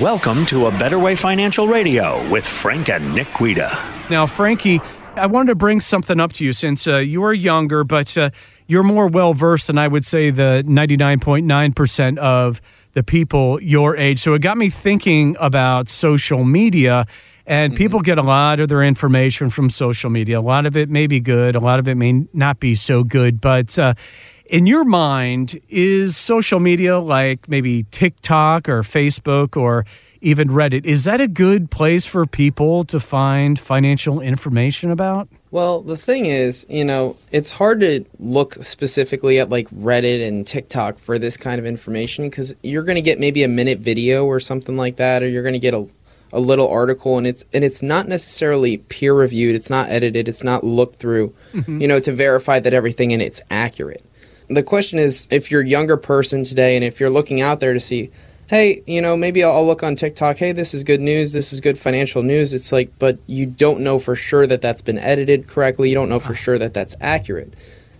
Welcome to A Better Way Financial Radio with Frank and Nick Guida. Now, Frankie, I wanted to bring something up to you since uh, you are younger, but uh, you're more well versed than I would say the 99.9% of the people your age. So it got me thinking about social media. And mm-hmm. people get a lot of their information from social media. A lot of it may be good, a lot of it may not be so good. But uh, in your mind, is social media like maybe TikTok or Facebook or even Reddit, is that a good place for people to find financial information about? Well, the thing is, you know, it's hard to look specifically at like Reddit and TikTok for this kind of information because you're going to get maybe a minute video or something like that, or you're going to get a, a little article, and it's and it's not necessarily peer reviewed, it's not edited, it's not looked through, mm-hmm. you know, to verify that everything in it's accurate. The question is, if you're a younger person today, and if you're looking out there to see hey, you know, maybe I'll, look on TikTok. Hey, this is good news. This is good financial news. It's like, but you don't know for sure that that's been edited correctly. You don't know for sure that that's accurate.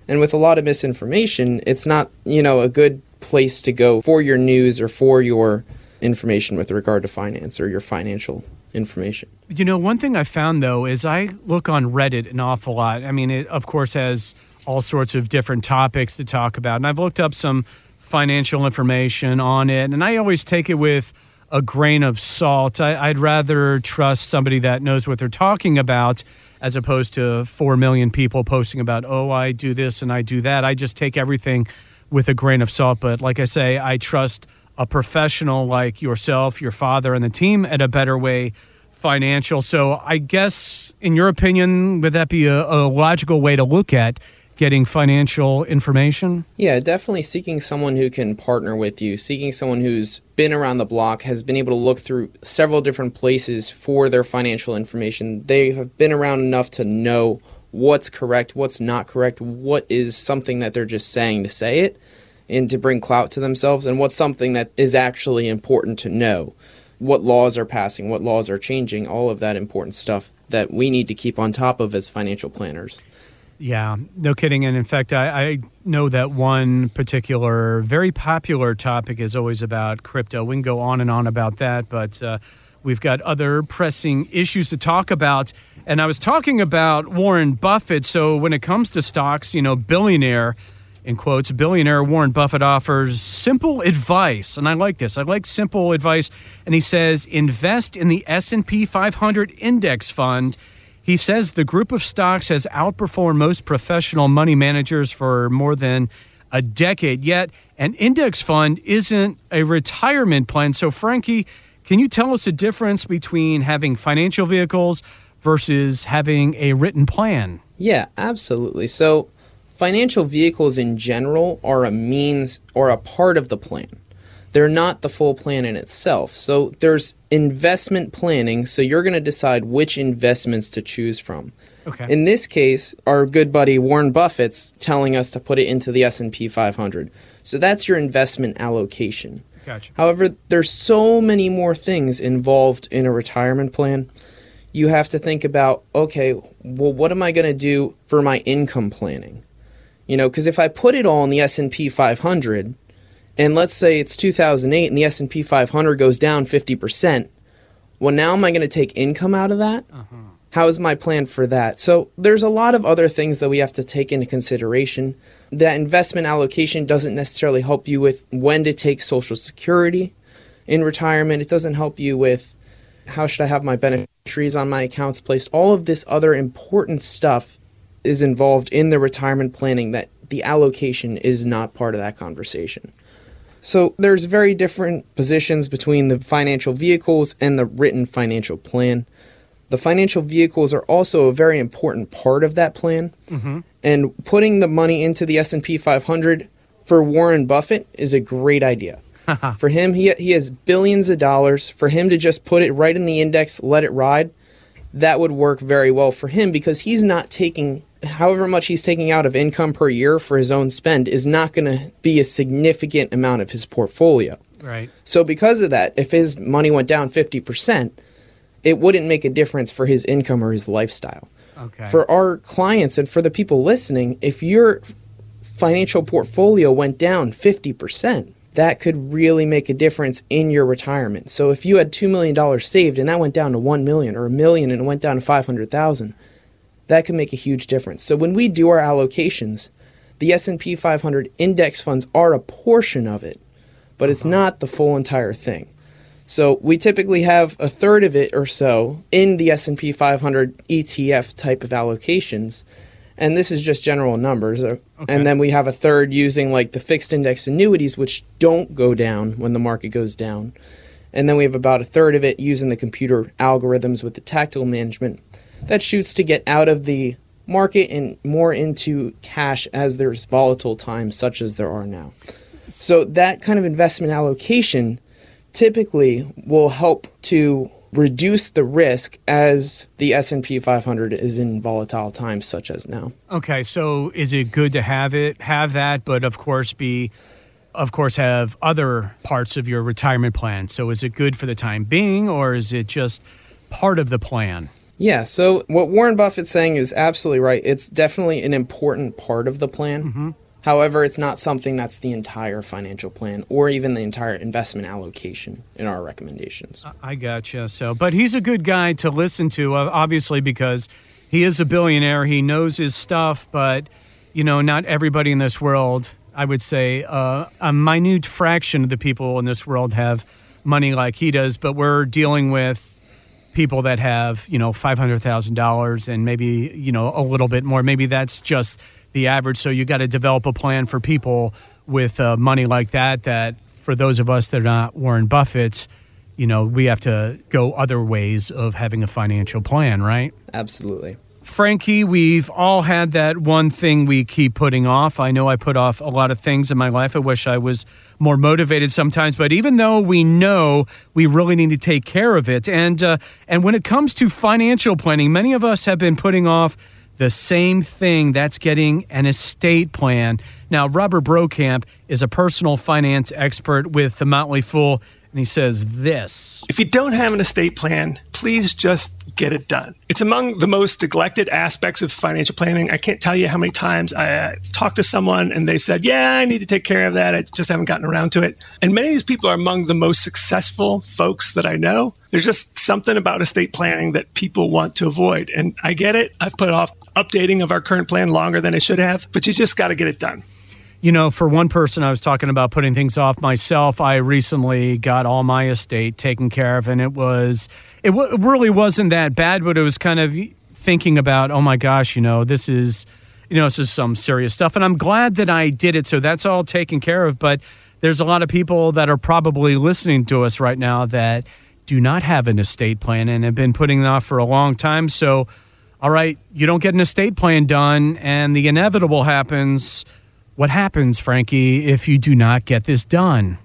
And with a lot of misinformation, it's not, you know, a good place to go for your news or for your information with regard to finance or your financial information. You know, one thing I found though is I look on Reddit an awful lot. I mean, it of course has all sorts of different topics to talk about. And I've looked up some financial information on it, and I always take it with a grain of salt. I, would rather trust somebody that knows what they're talking about as opposed to 4 million people posting about, oh, I do this and I do that. I just take everything with a grain of salt. But like I say, I trust a professional like yourself, your father, and the team at a better way financial. So I guess, in your opinion, would that be a, a logical way to look at getting financial information? Yeah, definitely seeking someone who can partner with you, seeking someone who's been around the block, has been able to look through several different places for their financial information. They have been around enough to know what's correct, what's not correct, what is something that they're just saying to say it and to bring clout to themselves, and what's something that is actually important to know. What laws are passing, what laws are changing, all of that important stuff that we need to keep on top of as financial planners. Yeah, no kidding. And in fact, I, I, know that one particular very popular topic is always about crypto. We can go on and on about that, but uh, we've got other pressing issues to talk about. And I was talking about Warren Buffett. So when it comes to stocks, you know, billionaire, in quotes, billionaire Warren Buffett offers simple advice. And I like this. I like simple advice. And he says, invest in the S&P 500 index fund – he says the group of stocks has outperformed most professional money managers for more than a decade. Yet, an index fund isn't a retirement plan. So, Frankie, can you tell us the difference between having financial vehicles versus having a written plan? Yeah, absolutely. So, financial vehicles in general are a means or a part of the plan they're not the full plan in itself. So there's investment planning, so you're going to decide which investments to choose from. Okay. In this case, our good buddy Warren Buffett's telling us to put it into the S&P 500. So that's your investment allocation. Gotcha. However, there's so many more things involved in a retirement plan. You have to think about, okay, well what am I going to do for my income planning? You know, cuz if I put it all in the S&P 500, and let's say it's 2008 and the S&P 500 goes down 50%, well now am I going to take income out of that? Uh-huh. How is my plan for that? So there's a lot of other things that we have to take into consideration. That investment allocation doesn't necessarily help you with when to take social security in retirement. It doesn't help you with how should I have my beneficiaries on my accounts placed. All of this other important stuff is involved in the retirement planning that the allocation is not part of that conversation. So there's very different positions between the financial vehicles and the written financial plan. The financial vehicles are also a very important part of that plan. Mm-hmm. And putting the money into the S&P 500 for Warren Buffett is a great idea. for him, he, he has billions of dollars. For him to just put it right in the index, let it ride, that would work very well for him because he's not taking however much he's taking out of income per year for his own spend is not going to be a significant amount of his portfolio. Right. So because of that, if his money went down 50%, it wouldn't make a difference for his income or his lifestyle. Okay. For our clients and for the people listening, if your financial portfolio went down 50%, that could really make a difference in your retirement. So if you had $2 million saved and that went down to 1 million or a million and it went down to 500,000, that could make a huge difference. So when we do our allocations, the S&P 500 index funds are a portion of it, but it's uh-huh. not the full entire thing. So we typically have a third of it or so in the S&P 500 ETF type of allocations and this is just general numbers. Uh, okay. And then we have a third using like the fixed index annuities, which don't go down when the market goes down. And then we have about a third of it using the computer algorithms with the tactical management that shoots to get out of the market and more into cash as there's volatile times such as there are now. So that kind of investment allocation typically will help to reduce the risk as the S&P 500 is in volatile times such as now. Okay, so is it good to have it have that but of course be of course have other parts of your retirement plan. So is it good for the time being or is it just part of the plan? Yeah, so what Warren Buffett's saying is absolutely right. It's definitely an important part of the plan. Mm-hmm. However, it's not something that's the entire financial plan or even the entire investment allocation in our recommendations. I gotcha. So, but he's a good guy to listen to, uh, obviously, because he is a billionaire. He knows his stuff, but you know, not everybody in this world. I would say uh, a minute fraction of the people in this world have money like he does, but we're dealing with people that have you know five hundred thousand dollars and maybe you know a little bit more. Maybe that's just the average. So you got to develop a plan for people with uh, money like that. That for those of us that are not Warren Buffett's, you know, we have to go other ways of having a financial plan, right? Absolutely. Frankie, we've all had that one thing we keep putting off. I know I put off a lot of things in my life. I wish I was more motivated sometimes, but even though we know we really need to take care of it, and uh, and when it comes to financial planning, many of us have been putting off the same thing. That's getting an estate plan. Now, Robert Brokamp is a personal finance expert with the Motley Fool, and he says this: If you don't have an estate plan, please just get it done. It's among the most neglected aspects of financial planning. I can't tell you how many times I uh, talked to someone and they said, Yeah, I need to take care of that. I just haven't gotten around to it. And many of these people are among the most successful folks that I know. There's just something about estate planning that people want to avoid. And I get it. I've put off updating of our current plan longer than I should have, but you just got to get it done you know, for one person, I was talking about putting things off myself. I recently got all my estate taken care of, and it was, it, w- really wasn't that bad, but it was kind of thinking about, oh my gosh, you know, this is, you know, this is some serious stuff. And I'm glad that I did it. So that's all taken care of. But there's a lot of people that are probably listening to us right now that do not have an estate plan and have been putting it off for a long time. So, all right, you don't get an estate plan done, and the inevitable happens what happens, Frankie, if you do not get this done?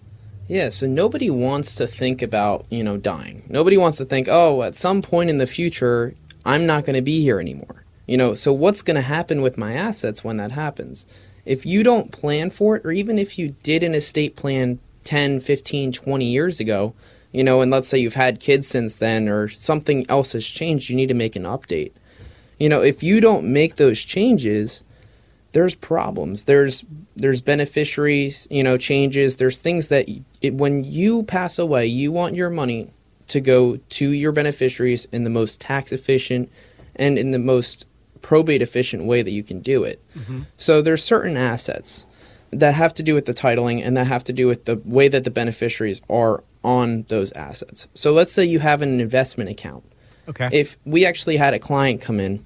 Yeah, so nobody wants to think about, you know, dying. Nobody wants to think, oh, at some point in the future, I'm not going to be here anymore. You know, so what's going to happen with my assets when that happens? If you don't plan for it, or even if you did an estate plan 10, 15, 20 years ago, you know, and let's say you've had kids since then or something else has changed, you need to make an update. You know, if you don't make those changes, there's problems. There's there's beneficiaries, you know, changes. There's things that it, when you pass away, you want your money to go to your beneficiaries in the most tax efficient and in the most probate efficient way that you can do it. Mm-hmm. So there's certain assets that have to do with the titling and that have to do with the way that the beneficiaries are on those assets. So let's say you have an investment account. Okay. If we actually had a client come in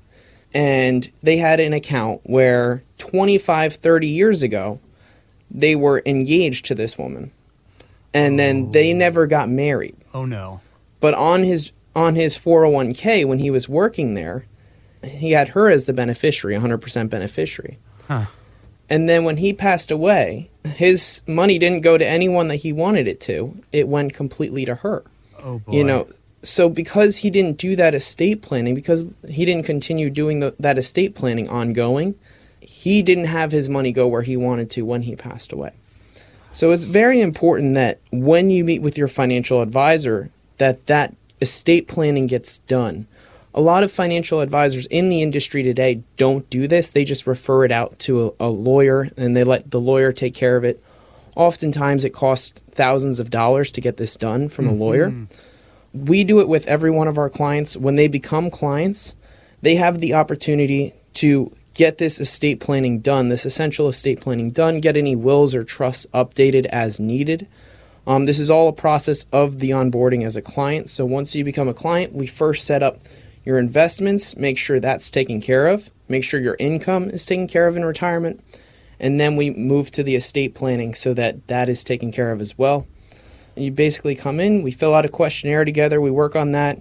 and they had an account where 25 30 years ago they were engaged to this woman and oh. then they oh. never got married oh no but on his on his 401k when he was working there he had her as the beneficiary 100% beneficiary huh. and then when he passed away his money didn't go to anyone that he wanted it to it went completely to her oh boy. you know so because he didn't do that estate planning because he didn't continue doing the, that estate planning ongoing he didn't have his money go where he wanted to when he passed away. So it's very important that when you meet with your financial advisor that that estate planning gets done. A lot of financial advisors in the industry today don't do this. They just refer it out to a, a lawyer and they let the lawyer take care of it. Oftentimes, it costs thousands of dollars to get this done from a mm-hmm. lawyer. We do it with every one of our clients. When they become clients, they have the opportunity to get this estate planning done, this essential estate planning done, get any wills or trusts updated as needed. Um, this is all a process of the onboarding as a client. So once you become a client, we first set up your investments, make sure that's taken care of, make sure your income is taken care of in retirement, and then we move to the estate planning so that that is taken care of as well. You basically come in, we fill out a questionnaire together, we work on that,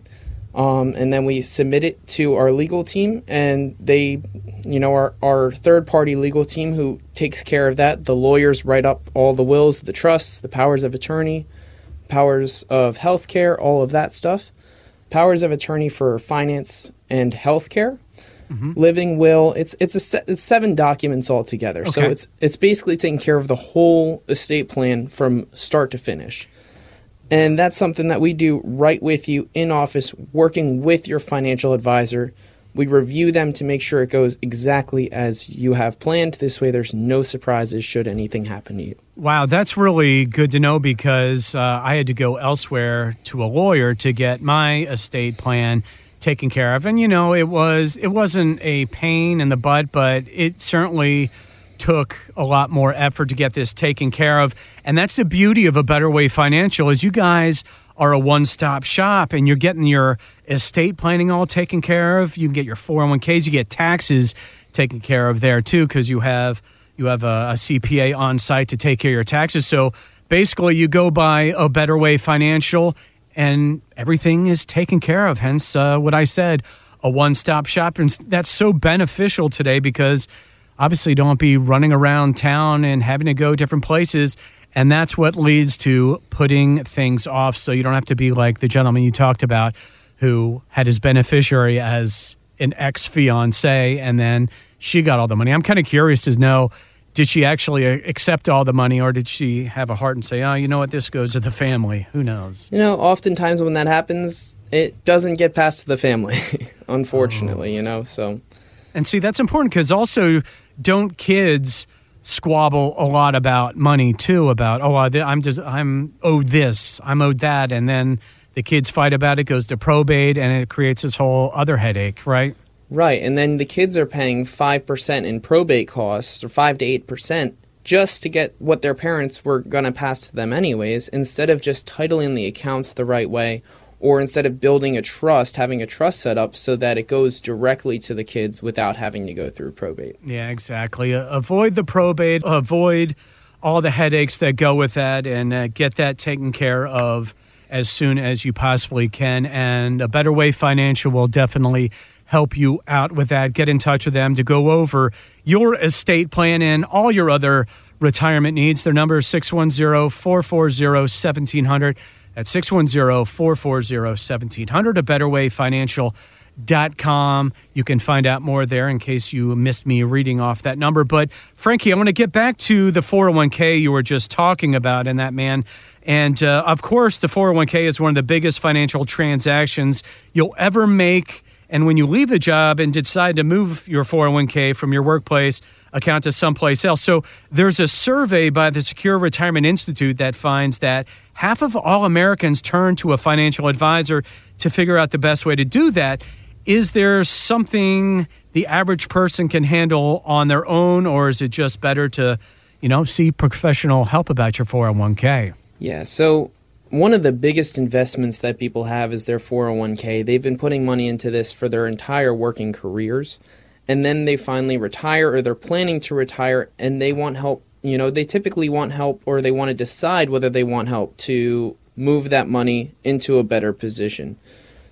um, and then we submit it to our legal team, and they, you know, our, our third party legal team who takes care of that. The lawyers write up all the wills, the trusts, the powers of attorney, powers of healthcare, all of that stuff. Powers of attorney for finance and healthcare living will. It's it's a se- it's seven documents altogether. So Okay. it's it's basically taking care of the whole estate plan from start to finish. And that's something that we do right with you in office, working with your financial advisor. We review them to make sure it goes exactly as you have planned. This way, there's no surprises should anything happen to you. Wow, that's really good to know because uh, I had to go elsewhere to a lawyer to get my estate plan taken care of, and you know it was it wasn't a pain in the butt, but it certainly took a lot more effort to get this taken care of, and that's the beauty of a Better Way Financial is you guys are a one-stop shop and you're getting your estate planning all taken care of. You can get your 401ks, you get taxes taken care of there too because you have you have a, a CPA on site to take care of your taxes. So basically, you go by a Better Way Financial, and everything is taken care of. Hence, uh, what I said, a one-stop shop, and that's so beneficial today because obviously, don't be running around town and having to go different places. And that's what leads to putting things off. So you don't have to be like the gentleman you talked about who had his beneficiary as an ex fiance and then she got all the money. I'm kind of curious to know did she actually uh, accept all the money or did she have a heart and say, oh, you know what, this goes to the family? Who knows? You know, oftentimes when that happens, it doesn't get passed to the family, unfortunately, you know, so. And see, that's important because also don't kids squabble a lot about money too? About oh, I'm just I'm owed this, I'm owed that, and then the kids fight about it, goes to probate, and it creates this whole other headache, right? Right, and then the kids are paying 5% in probate costs, or 5 to 8%, just to get what their parents were going to pass to them anyways, instead of just titling the accounts the right way, or instead of building a trust, having a trust set up so that it goes directly to the kids without having to go through probate. Yeah, exactly. Uh, avoid the probate, avoid all the headaches that go with that, and uh, get that taken care of as soon as you possibly can. And a Better Way Financial will definitely help you out with that. Get in touch with them to go over your estate plan and all your other retirement needs. Their number is 610 440 1700. That's 610 440 1700. A com. You can find out more there in case you missed me reading off that number. But Frankie, I want to get back to the 401k you were just talking about and that man. And uh, of course, the 401k is one of the biggest financial transactions you'll ever make. And when you leave the job and decide to move your 401k from your workplace account to someplace else. So there's a survey by the Secure Retirement Institute that finds that half of all Americans turn to a financial advisor to figure out the best way to do that. Is there something the average person can handle on their own, or is it just better to, you know, see professional help about your 401k? Yeah, so one of the biggest investments that people have is their 401k. They've been putting money into this for their entire working careers. And then they finally retire or they're planning to retire and they want help. You know, they typically want help or they want to decide whether they want help to move that money into a better position.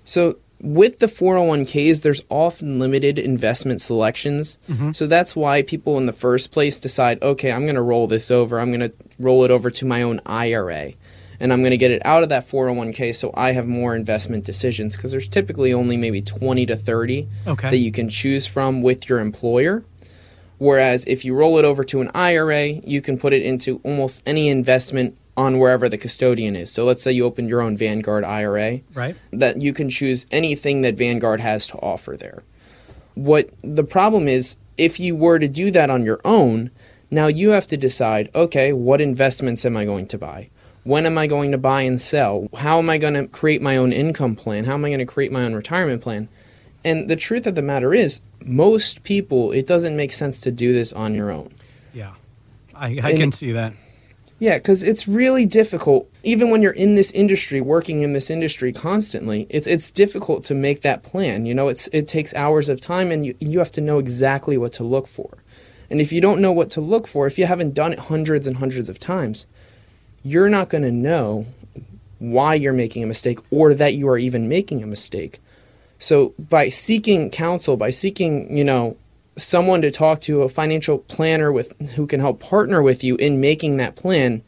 So with the 401ks, there's often limited investment selections. Mm-hmm. So that's why people in the first place decide, okay, I'm going to roll this over. I'm going to roll it over to my own IRA. And I'm going to get it out of that 401k so I have more investment decisions because there's typically only maybe 20 to 30 Okay. that you can choose from with your employer. Whereas if you roll it over to an IRA, you can put it into almost any investment on wherever the custodian is. So let's say you open your own Vanguard IRA Right. that you can choose anything that Vanguard has to offer there. What the problem is, if you were to do that on your own, Now you have to decide okay, what investments am I going to buy? When am I going to buy and sell? How am I going to create my own income plan? How am I going to create my own retirement plan? And the truth of the matter is, most people, it doesn't make sense to do this on your own. Yeah, I, I can see that. Yeah, because it's really difficult. Even when you're in this industry, working in this industry constantly, it's it's difficult to make that plan. You know, it's it takes hours of time, and you you have to know exactly what to look for. And if you don't know what to look for, if you haven't done it hundreds and hundreds of times, you're not going to know why you're making a mistake or that you are even making a mistake. So by seeking counsel, by seeking, you know, someone to talk to, a financial planner with who can help partner with you in making that plan,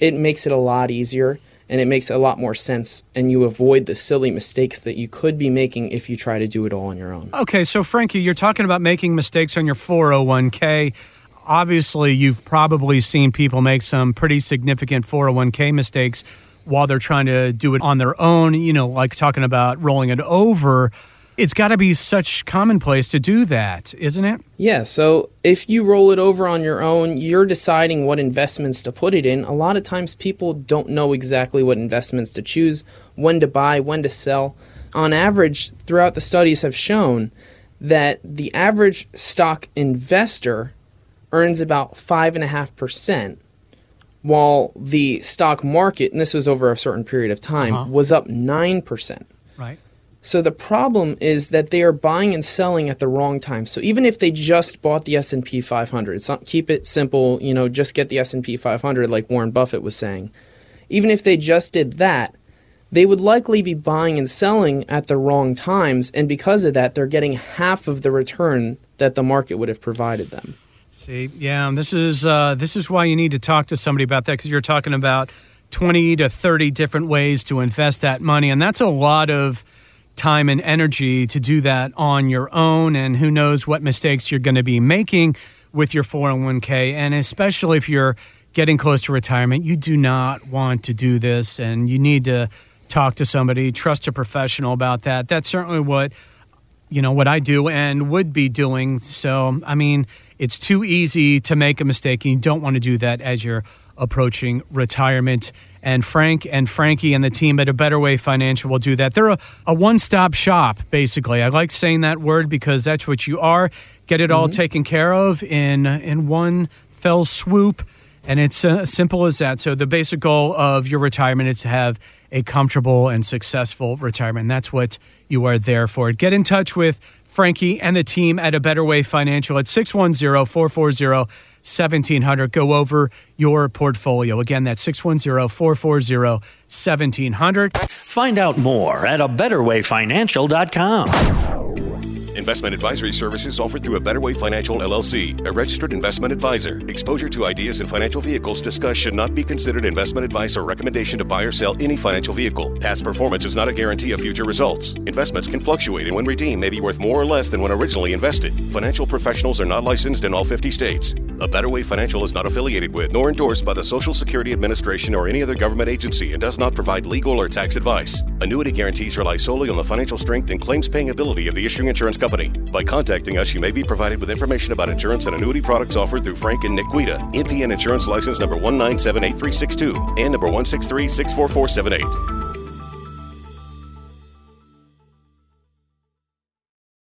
it makes it a lot easier and it makes a lot more sense and you avoid the silly mistakes that you could be making if you try to do it all on your own. Okay, so Frankie, you're talking about making mistakes on your 401k. Obviously, you've probably seen people make some pretty significant 401k mistakes while they're trying to do it on their own, you know, like talking about rolling it over. It's got to be such commonplace to do that, isn't it? Yeah. So if you roll it over on your own, you're deciding what investments to put it in. A lot of times people don't know exactly what investments to choose, when to buy, when to sell. On average, throughout the studies have shown that the average stock investor earns about 5.5%, while the stock market, and this was over a certain period of time, uh-huh. was up 9%. Right. So the problem is that they are buying and selling at the wrong time. So even if they just bought the S&P 500, not, keep it simple, you know, just get the S&P 500 like Warren Buffett was saying. Even if they just did that, they would likely be buying and selling at the wrong times and because of that they're getting half of the return that the market would have provided them. See, yeah, this is uh, this is why you need to talk to somebody about that because you're talking about 20 to 30 different ways to invest that money and that's a lot of time and energy to do that on your own. And who knows what mistakes you're going to be making with your 401k. And especially if you're getting close to retirement, you do not want to do this and you need to talk to somebody, trust a professional about that. That's certainly what you know what I do and would be doing. So, I mean, it's too easy to make a mistake, and you don't want to do that as you're approaching retirement. And Frank and Frankie and the team at A Better Way Financial will do that. They're a, a one stop shop, basically. I like saying that word because that's what you are. Get it all mm-hmm. taken care of in, in one fell swoop. And it's uh, simple as that. So, the basic goal of your retirement is to have a comfortable and successful retirement. And that's what you are there for. Get in touch with Frankie and the team at A Better Way Financial at 610 440 1700. Go over your portfolio. Again, that's 610 440 1700. Find out more at a betterwayfinancial.com. Investment advisory services offered through a Better Way Financial LLC, a registered investment advisor. Exposure to ideas and financial vehicles discussed should not be considered investment advice or recommendation to buy or sell any financial vehicle. Past performance is not a guarantee of future results. Investments can fluctuate and when redeemed may be worth more or less than when originally invested. Financial professionals are not licensed in all 50 states. A Better Way Financial is not affiliated with nor endorsed by the Social Security Administration or any other government agency and does not provide legal or tax advice. Annuity guarantees rely solely on the financial strength and claims paying ability of the issuing insurance company. By contacting us, you may be provided with information about insurance and annuity products offered through Frank and Nick Guida, NPN Insurance License number 1978362 and number 163 64478.